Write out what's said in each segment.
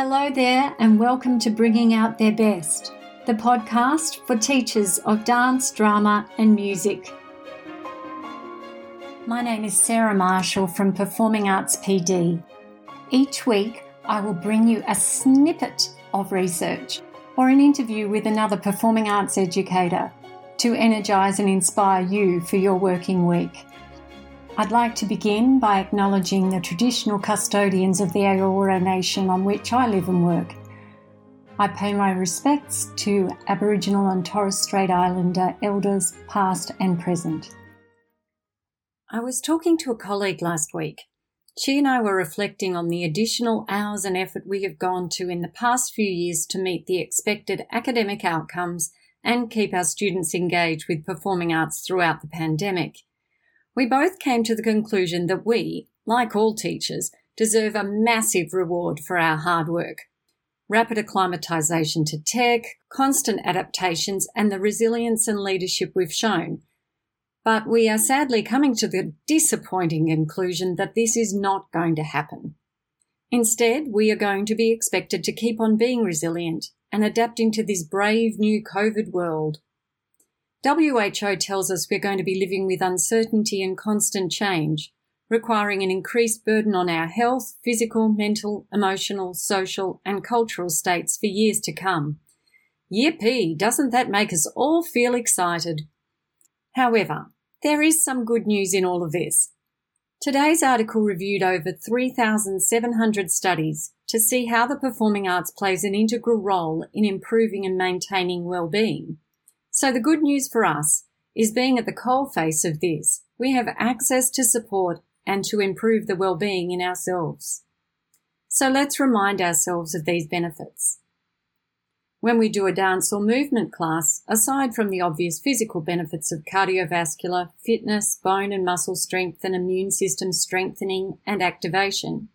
Hello there, and welcome to Bringing Out Their Best, the podcast for teachers of dance, drama, and music. My name is Sarah Marshall from Performing Arts PD. Each week, I will bring you a snippet of research or an interview with another performing arts educator to energise and inspire you for your working week. I'd like to begin by acknowledging the traditional custodians of the Eora Nation on which I live and work. I pay my respects to Aboriginal and Torres Strait Islander elders past and present. I was talking to a colleague last week. She and I were reflecting on the additional hours and effort we have gone to in the past few years to meet the expected academic outcomes and keep our students engaged with performing arts throughout the pandemic. We both came to the conclusion that we, like all teachers, deserve a massive reward for our hard work. Rapid acclimatisation to tech, constant adaptations, and the resilience and leadership we've shown. But we are sadly coming to the disappointing conclusion that this is not going to happen. Instead, we are going to be expected to keep on being resilient and adapting to this brave new COVID world WHO tells us we're going to be living with uncertainty and constant change, requiring an increased burden on our health, physical, mental, emotional, social, and cultural states for years to come. Yippee! Doesn't that make us all feel excited? However, there is some good news in all of this. Today's article reviewed over 3,700 studies to see how the performing arts plays an integral role in improving and maintaining well-being. So the good news for us is being at the coalface of this, we have access to support and to improve the well-being in ourselves. So let's remind ourselves of these benefits. When we do a dance or movement class, aside from the obvious physical benefits of cardiovascular, fitness, bone and muscle strength and immune system strengthening and activation,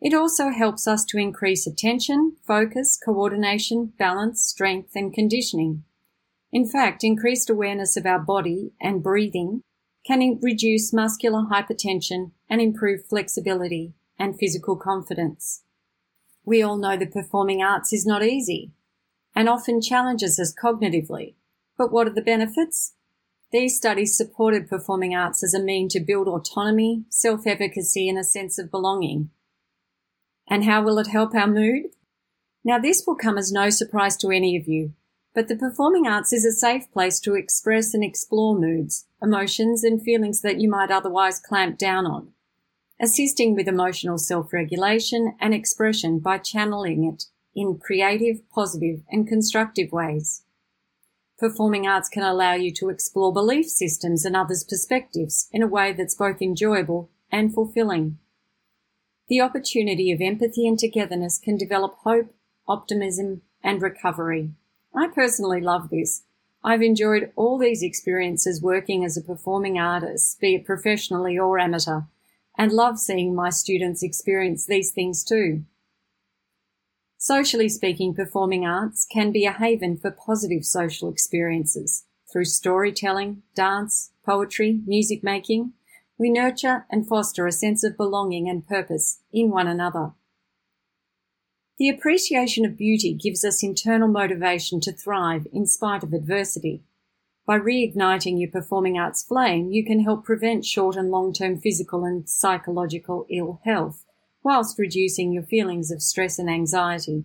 it also helps us to increase attention, focus, coordination, balance, strength and conditioning. In fact, increased awareness of our body and breathing can reduce muscular hypertension and improve flexibility and physical confidence. We all know that performing arts is not easy and often challenges us cognitively. But what are the benefits? These studies supported performing arts as a mean to build autonomy, self-efficacy and a sense of belonging. And how will it help our mood? Now this will come as no surprise to any of you but the performing arts is a safe place to express and explore moods, emotions, and feelings that you might otherwise clamp down on, assisting with emotional self-regulation and expression by channeling it in creative, positive, and constructive ways. Performing arts can allow you to explore belief systems and others' perspectives in a way that's both enjoyable and fulfilling. The opportunity of empathy and togetherness can develop hope, optimism, and recovery. I personally love this. I've enjoyed all these experiences working as a performing artist, be it professionally or amateur, and love seeing my students experience these things too. Socially speaking, performing arts can be a haven for positive social experiences through storytelling, dance, poetry, music making. We nurture and foster a sense of belonging and purpose in one another. The appreciation of beauty gives us internal motivation to thrive in spite of adversity. By reigniting your performing arts flame, you can help prevent short and long-term physical and psychological ill health, whilst reducing your feelings of stress and anxiety.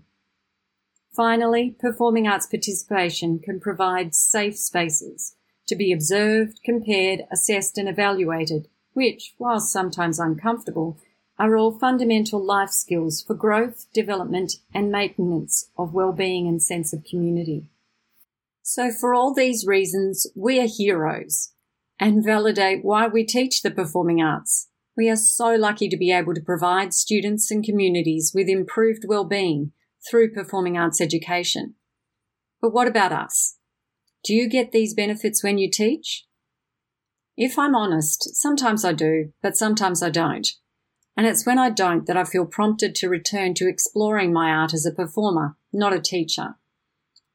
Finally, performing arts participation can provide safe spaces to be observed, compared, assessed and evaluated, which, whilst sometimes uncomfortable, are all fundamental life skills for growth, development, and maintenance of well-being and sense of community. So for all these reasons, we are heroes and validate why we teach the performing arts. We are so lucky to be able to provide students and communities with improved well-being through performing arts education. But what about us? Do you get these benefits when you teach? If I'm honest, sometimes I do, but sometimes I don't and it's when I don't that I feel prompted to return to exploring my art as a performer, not a teacher.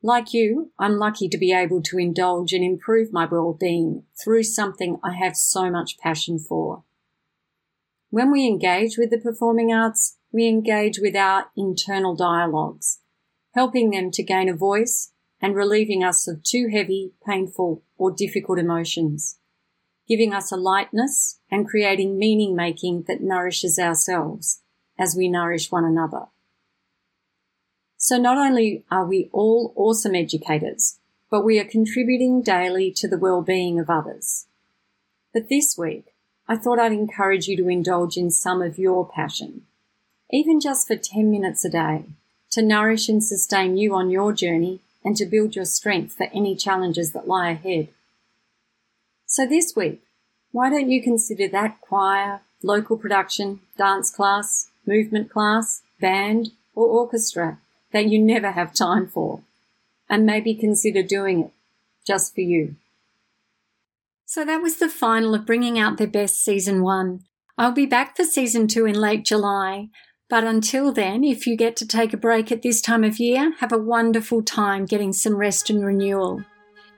Like you, I'm lucky to be able to indulge and improve my well-being through something I have so much passion for. When we engage with the performing arts, we engage with our internal dialogues, helping them to gain a voice and relieving us of too heavy, painful, or difficult emotions, giving us a lightness and creating meaning making that nourishes ourselves as we nourish one another. So not only are we all awesome educators, but we are contributing daily to the well-being of others. But this week, I thought I'd encourage you to indulge in some of your passion, even just for 10 minutes a day, to nourish and sustain you on your journey and to build your strength for any challenges that lie ahead. So this week, why don't you consider that choir, local production, dance class, movement class, band, or orchestra that you never have time for, and maybe consider doing it just for you. So that was the final of Bringing Out Their Best Season 1. I'll be back for Season 2 in late July, but until then, if you get to take a break at this time of year, have a wonderful time getting some rest and renewal.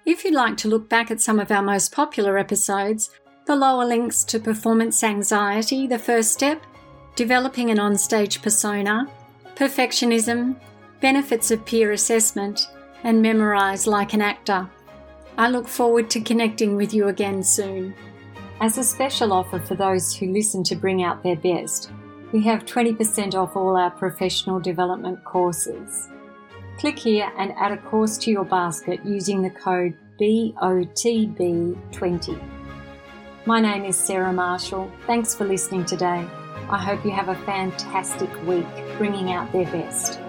If you'd like to look back at some of our most popular episodes, below are links to Performance Anxiety, the first step, Developing an onstage persona, Perfectionism, Benefits of Peer Assessment, and Memorize Like an Actor. I look forward to connecting with you again soon. As a special offer for those who listen to bring out their best, we have 20% off all our professional development courses. Click here and add a course to your basket using the code BOTB20. My name is Sarah Marshall. Thanks for listening today. I hope you have a fantastic week bringing out their best.